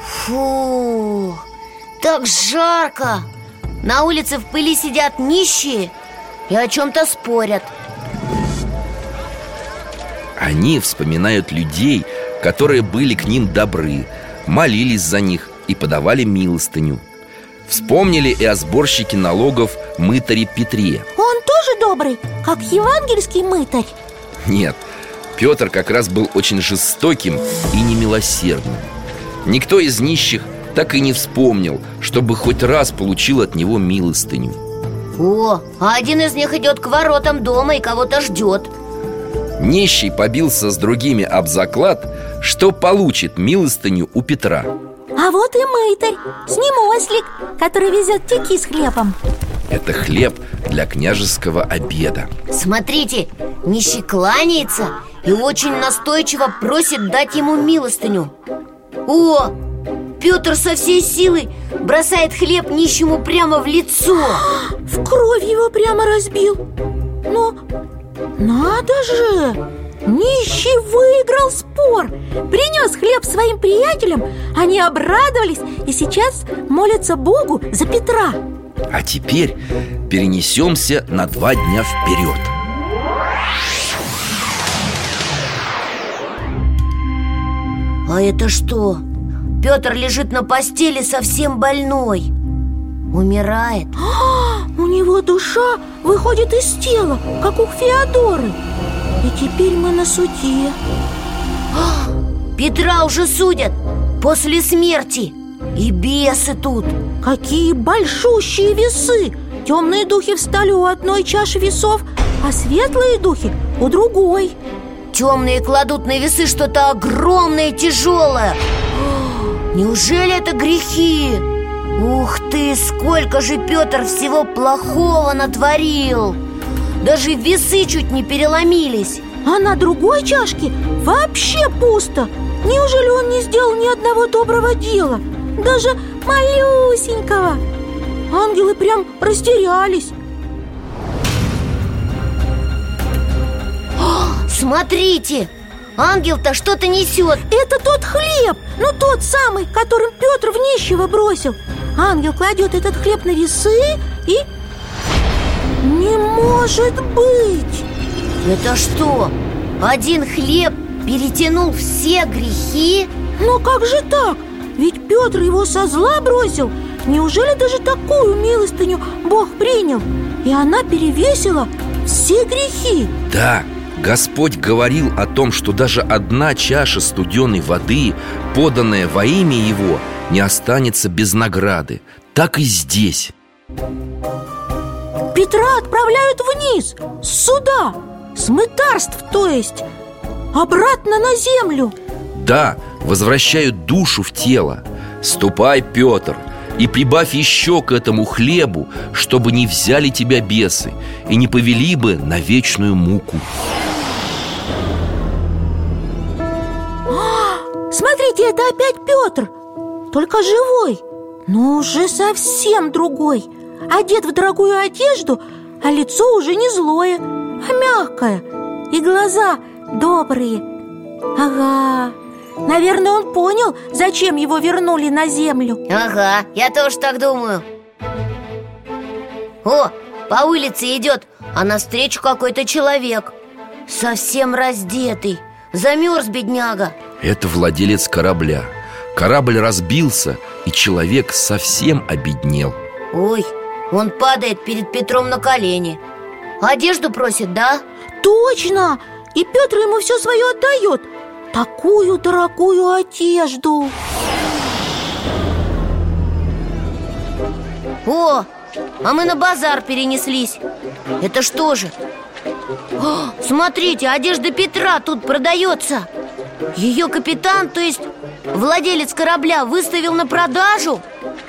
C: Фу, так жарко. На улице в пыли сидят нищие и о чем-то спорят.
B: Они вспоминают людей, которые были к ним добры Молились за них и подавали милостыню. Вспомнили и о сборщике налогов мытаре Петре.
D: Он тоже добрый, как евангельский мытарь
B: Нет, Петр как раз был очень жестоким и немилосердным. Никто из нищих так и не вспомнил, чтобы хоть раз получил от него милостыню.
C: О, а один из них идет к воротам дома и кого-то ждет
B: Нищий побился с другими об заклад, что получит милостыню у Петра.
D: А вот и мытарь, с ним ослик, который везет тюки с хлебом
B: Это хлеб для княжеского обеда.
C: Смотрите, нищий кланяется и очень настойчиво просит дать ему милостыню. О, Петр со всей силы бросает хлеб нищему прямо в лицо.
D: В кровь его прямо разбил. Но надо же! Нищий выиграл спор. Принес хлеб своим приятелям Они обрадовались и сейчас молятся Богу за Петра
B: А теперь перенесемся на два дня вперед.
C: А это что? Петр лежит на постели совсем больной. Умирает. *gasps*
D: У него душа выходит из тела, как у Феодоры. И теперь мы на суде. *gasps*
C: Петра уже судят после смерти. И бесы тут
D: Какие большущие весы! Темные духи встали у одной чаши весов, а светлые духи у другой
C: Темные кладут на весы что-то огромное и тяжелое Неужели это грехи? Ух ты, сколько же Петр всего плохого натворил Даже весы чуть не переломились
D: А на другой чашке вообще пусто Неужели он не сделал ни одного доброго дела? Даже малюсенького Ангелы прям растерялись
C: Смотрите, ангел-то что-то несет
D: Это тот хлеб, ну тот самый, которым Петр в нищего бросил Ангел кладет этот хлеб на весы и... Не может быть!
C: Это что, один хлеб перетянул все грехи?
D: Но как же так? Ведь Петр его со зла бросил. Неужели даже такую милостыню Бог принял? И она перевесила все грехи.
B: Да, Господь говорил о том, что даже одна чаша студеной воды, поданная во имя Его, не останется без награды. Так и здесь.
D: Петра отправляют вниз, с суда, с мытарств, то есть Обратно на землю
B: Да, возвращают душу в тело. Ступай, Петр, и прибавь еще к этому хлебу Чтобы не взяли тебя бесы И не повели бы на вечную муку.
D: Смотрите, это опять Петр Только живой. Но уже совсем другой. Одет в дорогую одежду А лицо уже не злое, а мягкое И глаза добрые. Ага Наверное, он понял, зачем его вернули на землю.
C: Ага, я тоже так думаю. О, по улице идет, а навстречу какой-то человек. Совсем раздетый. Замерз бедняга.
B: Это владелец корабля. Корабль разбился, и человек совсем обеднел.
C: Ой, он падает перед Петром на колени. Одежду просит, да?
D: Точно! И Петр ему все свое отдает Такую дорогую одежду
C: О, а мы на базар перенеслись Это что же? О, смотрите, одежда Петра тут продается Ее капитан, то есть владелец корабля, выставил на продажу?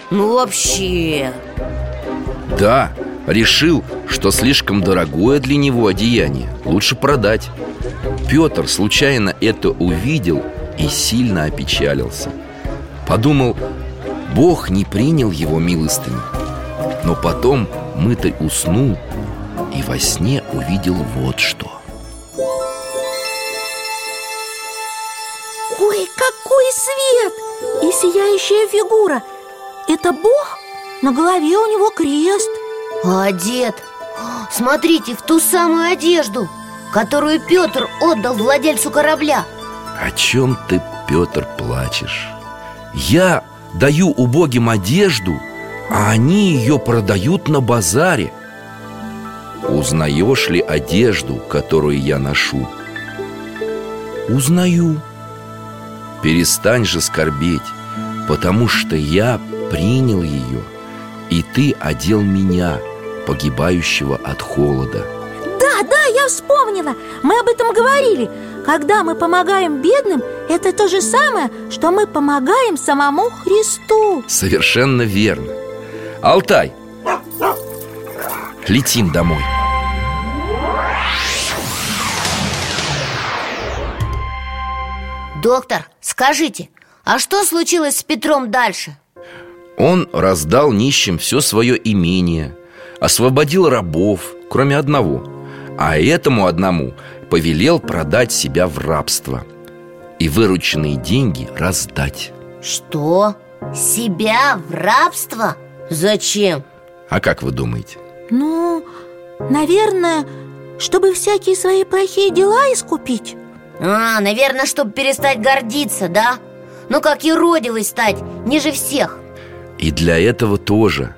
C: Ну вообще
B: Да, решил, что слишком дорогое для него одеяние Лучше продать. Петр случайно это увидел и сильно опечалился. Подумал, Бог не принял его милостыню Но потом мытарь уснул и во сне увидел вот что.
D: Ой, какой свет! И сияющая фигура. Это Бог? На голове у него крест
C: Одет? Смотрите, в ту самую одежду которую Петр отдал владельцу корабля
B: О чем ты, Петр, плачешь? Я даю убогим одежду, а они ее продают на базаре Узнаешь ли одежду, которую я ношу? Узнаю Перестань же скорбеть, потому что я принял ее И ты одел меня, погибающего от холода.
D: Да, да, я вспомнила. Мы об этом говорили. Когда мы помогаем бедным Это то же самое, что мы помогаем самому Христу.
B: Совершенно верно. Алтай, летим домой.
C: Доктор, скажите, а что случилось с Петром дальше?
B: Он раздал нищим все свое имение Освободил рабов, кроме одного А этому одному повелел продать себя в рабство И вырученные деньги раздать
C: Что? Себя в рабство? Зачем?
B: А как вы думаете?
D: Ну, наверное, чтобы всякие свои плохие дела искупить
C: А, наверное, чтобы перестать гордиться, да? Ну как юродивый стать, ниже всех
B: И для этого тоже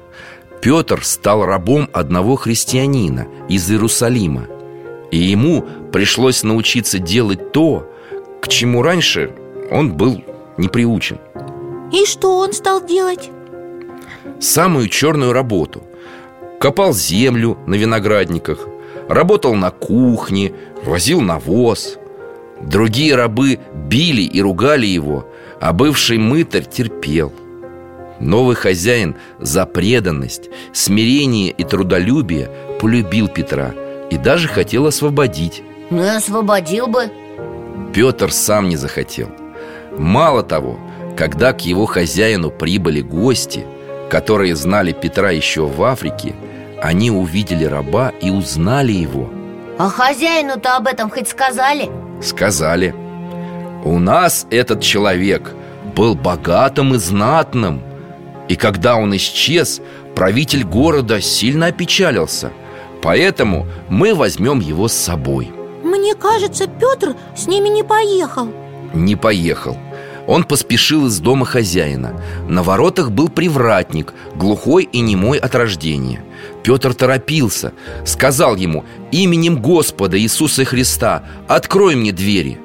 B: Петр стал рабом одного христианина из Иерусалима И ему пришлось научиться делать то, к чему раньше он был не приучен.
D: И что он стал делать?
B: Самую черную работу. Копал землю на виноградниках Работал на кухне, возил навоз. Другие рабы били и ругали его А бывший мытарь терпел Новый хозяин за преданность, смирение и трудолюбие полюбил Петра И даже хотел освободить.
C: Ну и освободил бы.
B: Петр сам не захотел. Мало того, когда к его хозяину прибыли гости Которые знали Петра еще в Африке Они увидели раба и узнали его.
C: А хозяину-то об этом хоть сказали?
B: Сказали. У нас этот человек был богатым и знатным И когда он исчез, правитель города сильно опечалился. Поэтому мы возьмем его с собой.
D: Мне кажется, Петр с ними не поехал.
B: Не поехал. Он поспешил из дома хозяина. На воротах был привратник, глухой и немой от рождения. Петр торопился. Сказал ему Именем Господа Иисуса Христа Открой мне двери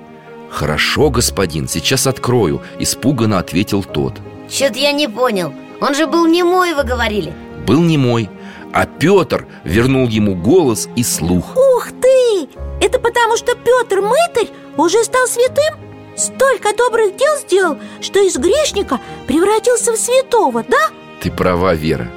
B: Хорошо, господин, сейчас открою Испуганно ответил тот.
C: Чё-то я не понял Он же был немой, вы говорили
B: Был немой А Петр вернул ему голос и слух
D: Ух ты! Это потому, что Петр Мытарь уже стал святым? Столько добрых дел сделал, что из грешника превратился в святого, да?
B: Ты права, Вера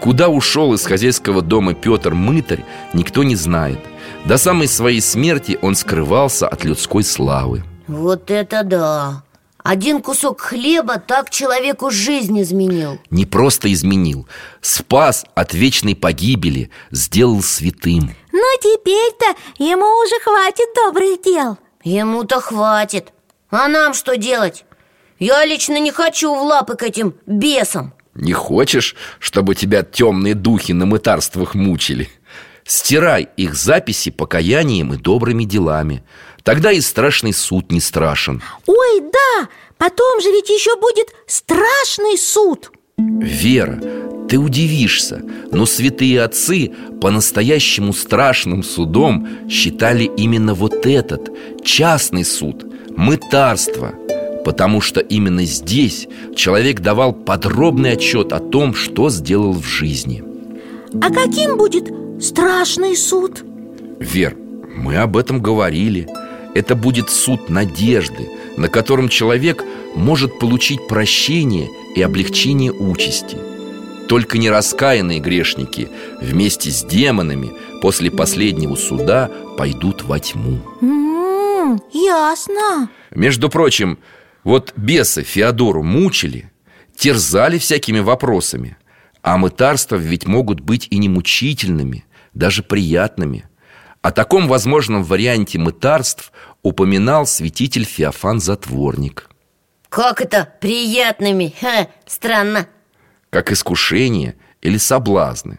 B: Куда ушел из хозяйского дома Петр Мытарь, никто не знает До самой своей смерти он скрывался от людской славы
C: Вот это да Один кусок хлеба так человеку жизнь изменил.
B: Не просто изменил. Спас от вечной погибели Сделал святым.
D: Но теперь-то ему уже хватит добрых дел.
C: Ему-то хватит. А нам что делать? Я лично не хочу в лапы к этим бесам.
B: Не хочешь, чтобы тебя темные духи на мытарствах мучили? Стирай их записи покаянием и добрыми делами Тогда и страшный суд не страшен.
D: Ой, да, потом же ведь еще будет страшный суд.
B: Вера, ты удивишься, но святые отцы по-настоящему страшным судом считали именно вот этот, частный суд, мытарство Потому что именно здесь человек давал подробный отчет о том, что сделал в жизни.
D: А каким будет страшный суд?
B: Вер, мы об этом говорили Это будет суд надежды, на котором человек может получить прощение и облегчение участи. Только нераскаянные грешники вместе с демонами после последнего суда пойдут во тьму.
D: М-м, ясно.
B: Между прочим, вот бесы Феодору мучили, терзали всякими вопросами А мытарства ведь могут быть и не мучительными, даже приятными О таком возможном варианте мытарств упоминал святитель Феофан Затворник.
C: Как это приятными? Ха, странно.
B: Как искушение или соблазны.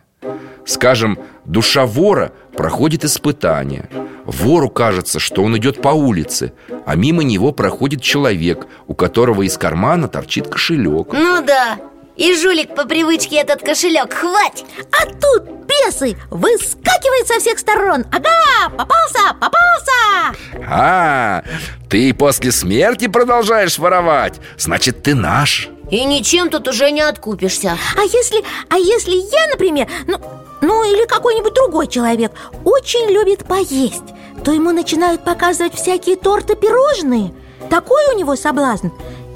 B: Скажем, Душа вора проходит испытание. Вору кажется, что он идет по улице А мимо него проходит человек У которого из кармана торчит кошелек.
C: Ну да, и жулик по привычке этот кошелек хвать
D: А тут бесы выскакивают со всех сторон. Ага, попался, попался!
B: А, ты после смерти продолжаешь воровать? Значит, ты наш.
C: И ничем тут уже не откупишься.
D: А если, а если я, например, ну, ну или какой-нибудь другой человек Очень любит поесть То ему начинают показывать всякие торты, пирожные. Такой у него соблазн.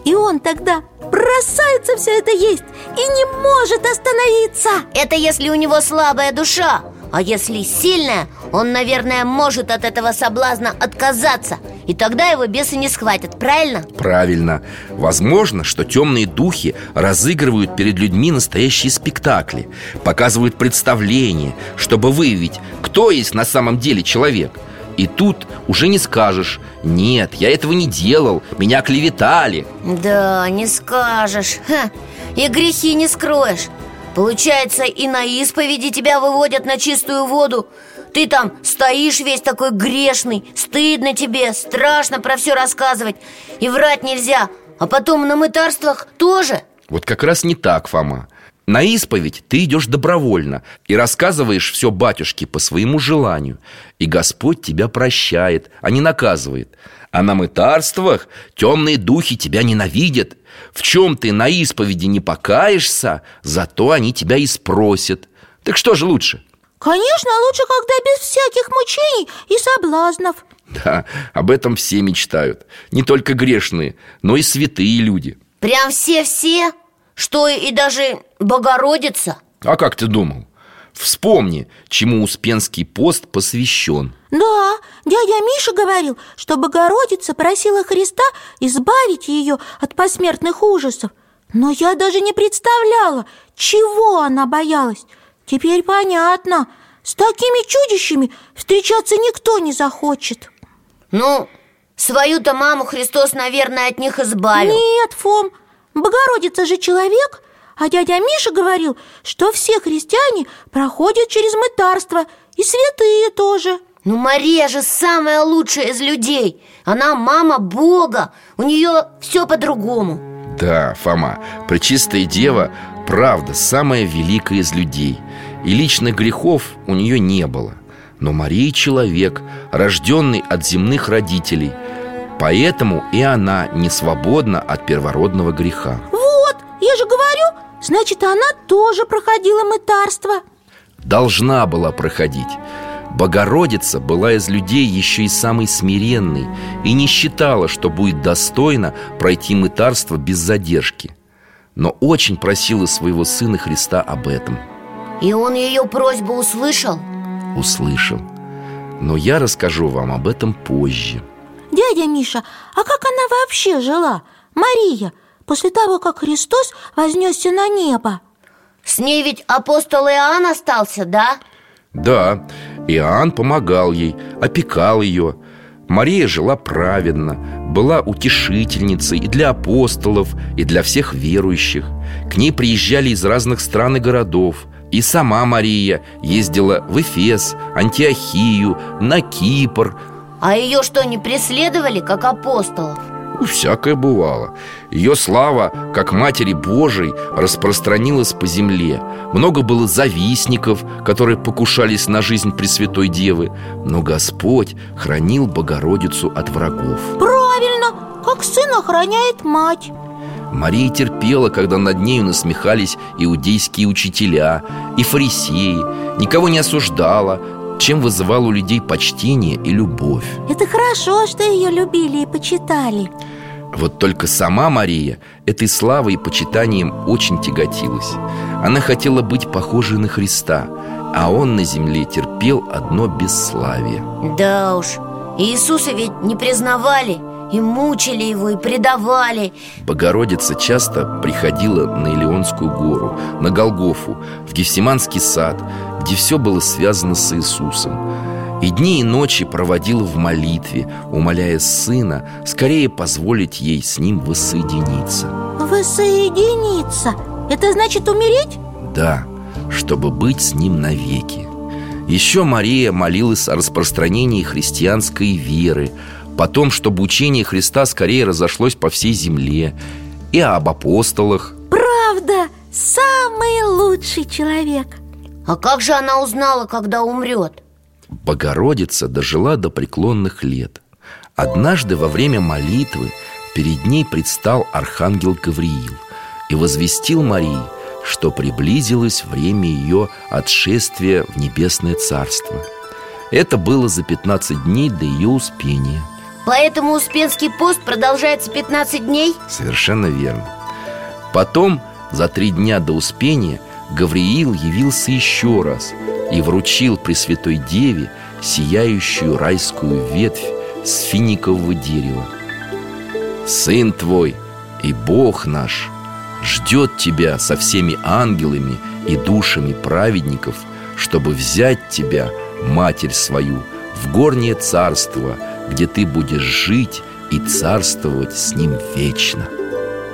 D: И он тогда бросается все это есть И не может остановиться.
C: Это если у него слабая душа. А если сильная, он, наверное, может от этого соблазна отказаться. И тогда его бесы не схватят, правильно?
B: Правильно. Возможно, что темные духи разыгрывают перед людьми настоящие спектакли Показывают представления, чтобы выявить, кто есть на самом деле человек и тут уже не скажешь Нет, я этого не делал, меня клеветали
C: Да, не скажешь. Ха, И грехи не скроешь. Получается, и на исповеди тебя выводят на чистую воду. Ты там стоишь весь такой грешный Стыдно тебе, страшно про все рассказывать. И врать нельзя А потом на мытарствах тоже?
B: Вот как раз не так, Фома на исповедь ты идешь добровольно и рассказываешь все батюшке по своему желанию. И Господь тебя прощает, а не наказывает. А на мытарствах темные духи тебя ненавидят. В чем ты на исповеди не покаешься, зато они тебя и спросят. Так что же лучше?
D: Конечно, лучше, когда без всяких мучений и соблазнов
B: Да, об этом все мечтают Не только грешные, но и святые люди
C: Прям все-все? Что и даже Богородица?
B: А как ты думал? Вспомни, чему Успенский пост посвящен.
D: Да, дядя Миша говорил, что Богородица просила Христа избавить ее от посмертных ужасов. Но я даже не представляла, чего она боялась. Теперь понятно, с такими чудищами встречаться никто не захочет.
C: Ну, свою-то маму Христос, наверное, от них избавил.
D: Нет, Фом, Богородица же человек А дядя Миша говорил, что все христиане проходят через мытарство И святые тоже.
C: Ну, Мария же самая лучшая из людей. Она мама Бога У нее все по-другому.
B: Да, Фома, Пречистая Дева правда самая великая из людей. И личных грехов у нее не было. Но Мария человек, рожденный от земных родителей Поэтому и она не свободна от первородного греха.
D: Вот, я же говорю, значит, она тоже проходила мытарство.
B: Должна была проходить. Богородица была из людей еще и самой смиренной И не считала, что будет достойно пройти мытарство без задержки. Но очень просила своего сына Христа об этом.
C: И он ее просьбу услышал?
B: Услышал. Но я расскажу вам об этом позже
D: Дядя Миша, а как она вообще жила? Мария, после того, как Христос вознесся на небо
C: С ней ведь апостол Иоанн остался, да?
B: Да, Иоанн помогал ей, опекал ее Мария жила праведно, была утешительницей и для апостолов, и для всех верующих К ней приезжали из разных стран и городов И сама Мария ездила в Эфес, Антиохию, на Кипр
C: А ее что, не преследовали, как апостолов?
B: Ну, всякое бывало. Ее слава, как Матери Божией, распространилась по земле. Много было завистников, которые покушались на жизнь Пресвятой Девы. Но Господь хранил Богородицу от врагов.
D: Правильно, как сын охраняет мать.
B: Мария терпела, когда над нею насмехались иудейские учителя и фарисеи. Никого не осуждала, чем вызывал у людей почтение и любовь.
D: Это хорошо, что ее любили и почитали.
B: Вот только сама Мария этой славой и почитанием очень тяготилась. Она хотела быть похожей на Христа А он на земле терпел одно бесславие.
C: Да уж, Иисуса ведь не признавали И мучили его, и предавали.
B: Богородица часто приходила на Илионскую гору, на Голгофу, в Гефсиманский сад, где все было связано с Иисусом. И дни и ночи проводила в молитве, умоляя Сына скорее позволить ей с Ним воссоединиться.
D: Воссоединиться? Это значит умереть?
B: Да, чтобы быть с Ним навеки. Еще Мария молилась о распространении христианской веры Потом, чтобы учение Христа скорее разошлось по всей земле И об апостолах
D: Правда, самый лучший человек
C: А как же она узнала, когда умрет?
B: Богородица дожила до преклонных лет Однажды во время молитвы перед ней предстал архангел Гавриил И возвестил Марии, что приблизилось время ее отшествия в небесное царство Это было за 15 дней до ее успения
C: Поэтому Успенский пост продолжается 15 дней?
B: Совершенно верно Потом, за три дня до Успения, Гавриил явился еще раз И вручил Пресвятой Деве сияющую райскую ветвь с финикового дерева Сын твой и Бог наш ждет тебя со всеми ангелами и душами праведников Чтобы взять тебя, Матерь свою, в горнее царство – где ты будешь жить и царствовать с ним вечно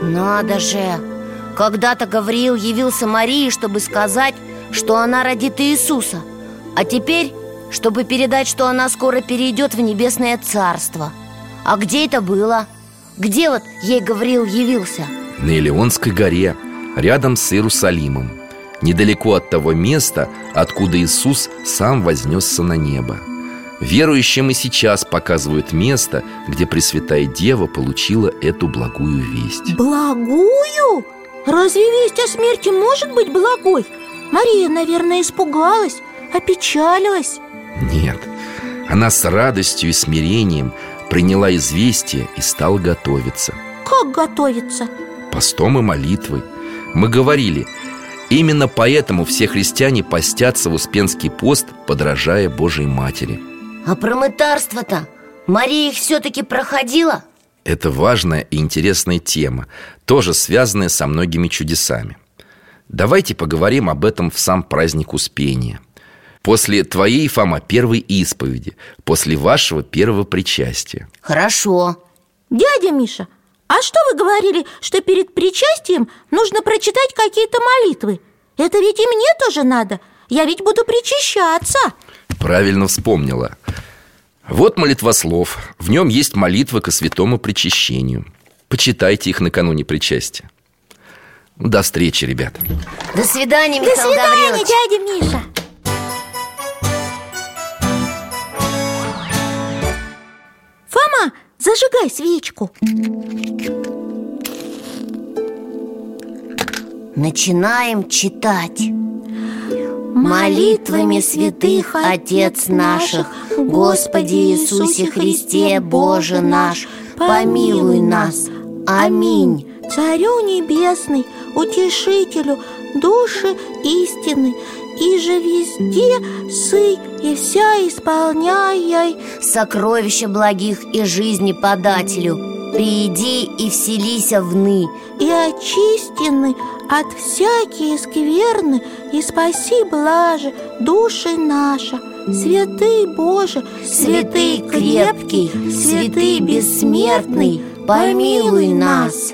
C: Надо же! Когда-то Гавриил явился Марии, чтобы сказать, что она родит Иисуса А теперь, чтобы передать, что она скоро перейдет в небесное царство А где это было? Где вот ей Гавриил явился?
B: На Илионской горе, рядом с Иерусалимом Недалеко от того места, откуда Иисус сам вознесся на небо Верующим и сейчас показывают место, где Пресвятая Дева получила эту благую весть
D: Благую? Разве весть о смерти может быть благой? Мария, наверное, испугалась, опечалилась
B: Нет, она с радостью и смирением приняла известие и стала готовиться
D: Как готовиться?
B: Постом и молитвой Мы говорили, именно поэтому все христиане постятся в Успенский пост, подражая Божьей Матери –
C: а про мытарство-то Мария их все-таки проходила?
B: Это важная и интересная тема, тоже связанная со многими чудесами. Давайте поговорим об этом в сам праздник Успения. После твоей, Фома, первой исповеди, после вашего первого причастия.
C: Хорошо.
D: Дядя Миша, а что вы говорили, что перед причастием нужно прочитать какие-то молитвы? Это ведь и мне тоже надо. Я ведь буду причащаться.
B: Правильно вспомнила Вот молитвослов. В нем есть молитвы ко святому причащению. Почитайте их накануне причастия. До встречи, ребят
C: До свидания,
D: До
C: Михаил
D: свидания,
C: Гаврилович.
D: дядя Миша. Фома, зажигай свечку.
C: Начинаем читать Молитвами святых Отец наших, Господи Иисусе Христе, Боже наш, помилуй нас. Аминь.
D: Царю небесный, утешителю, души истины, и же везде сый и вся исполняй
C: Сокровища благих и жизни подателю Приди и вселися вны
D: И очистены от всякие скверны И спаси блаже души наша. Святый Боже,
C: Святый крепкий, святый бессмертный Помилуй нас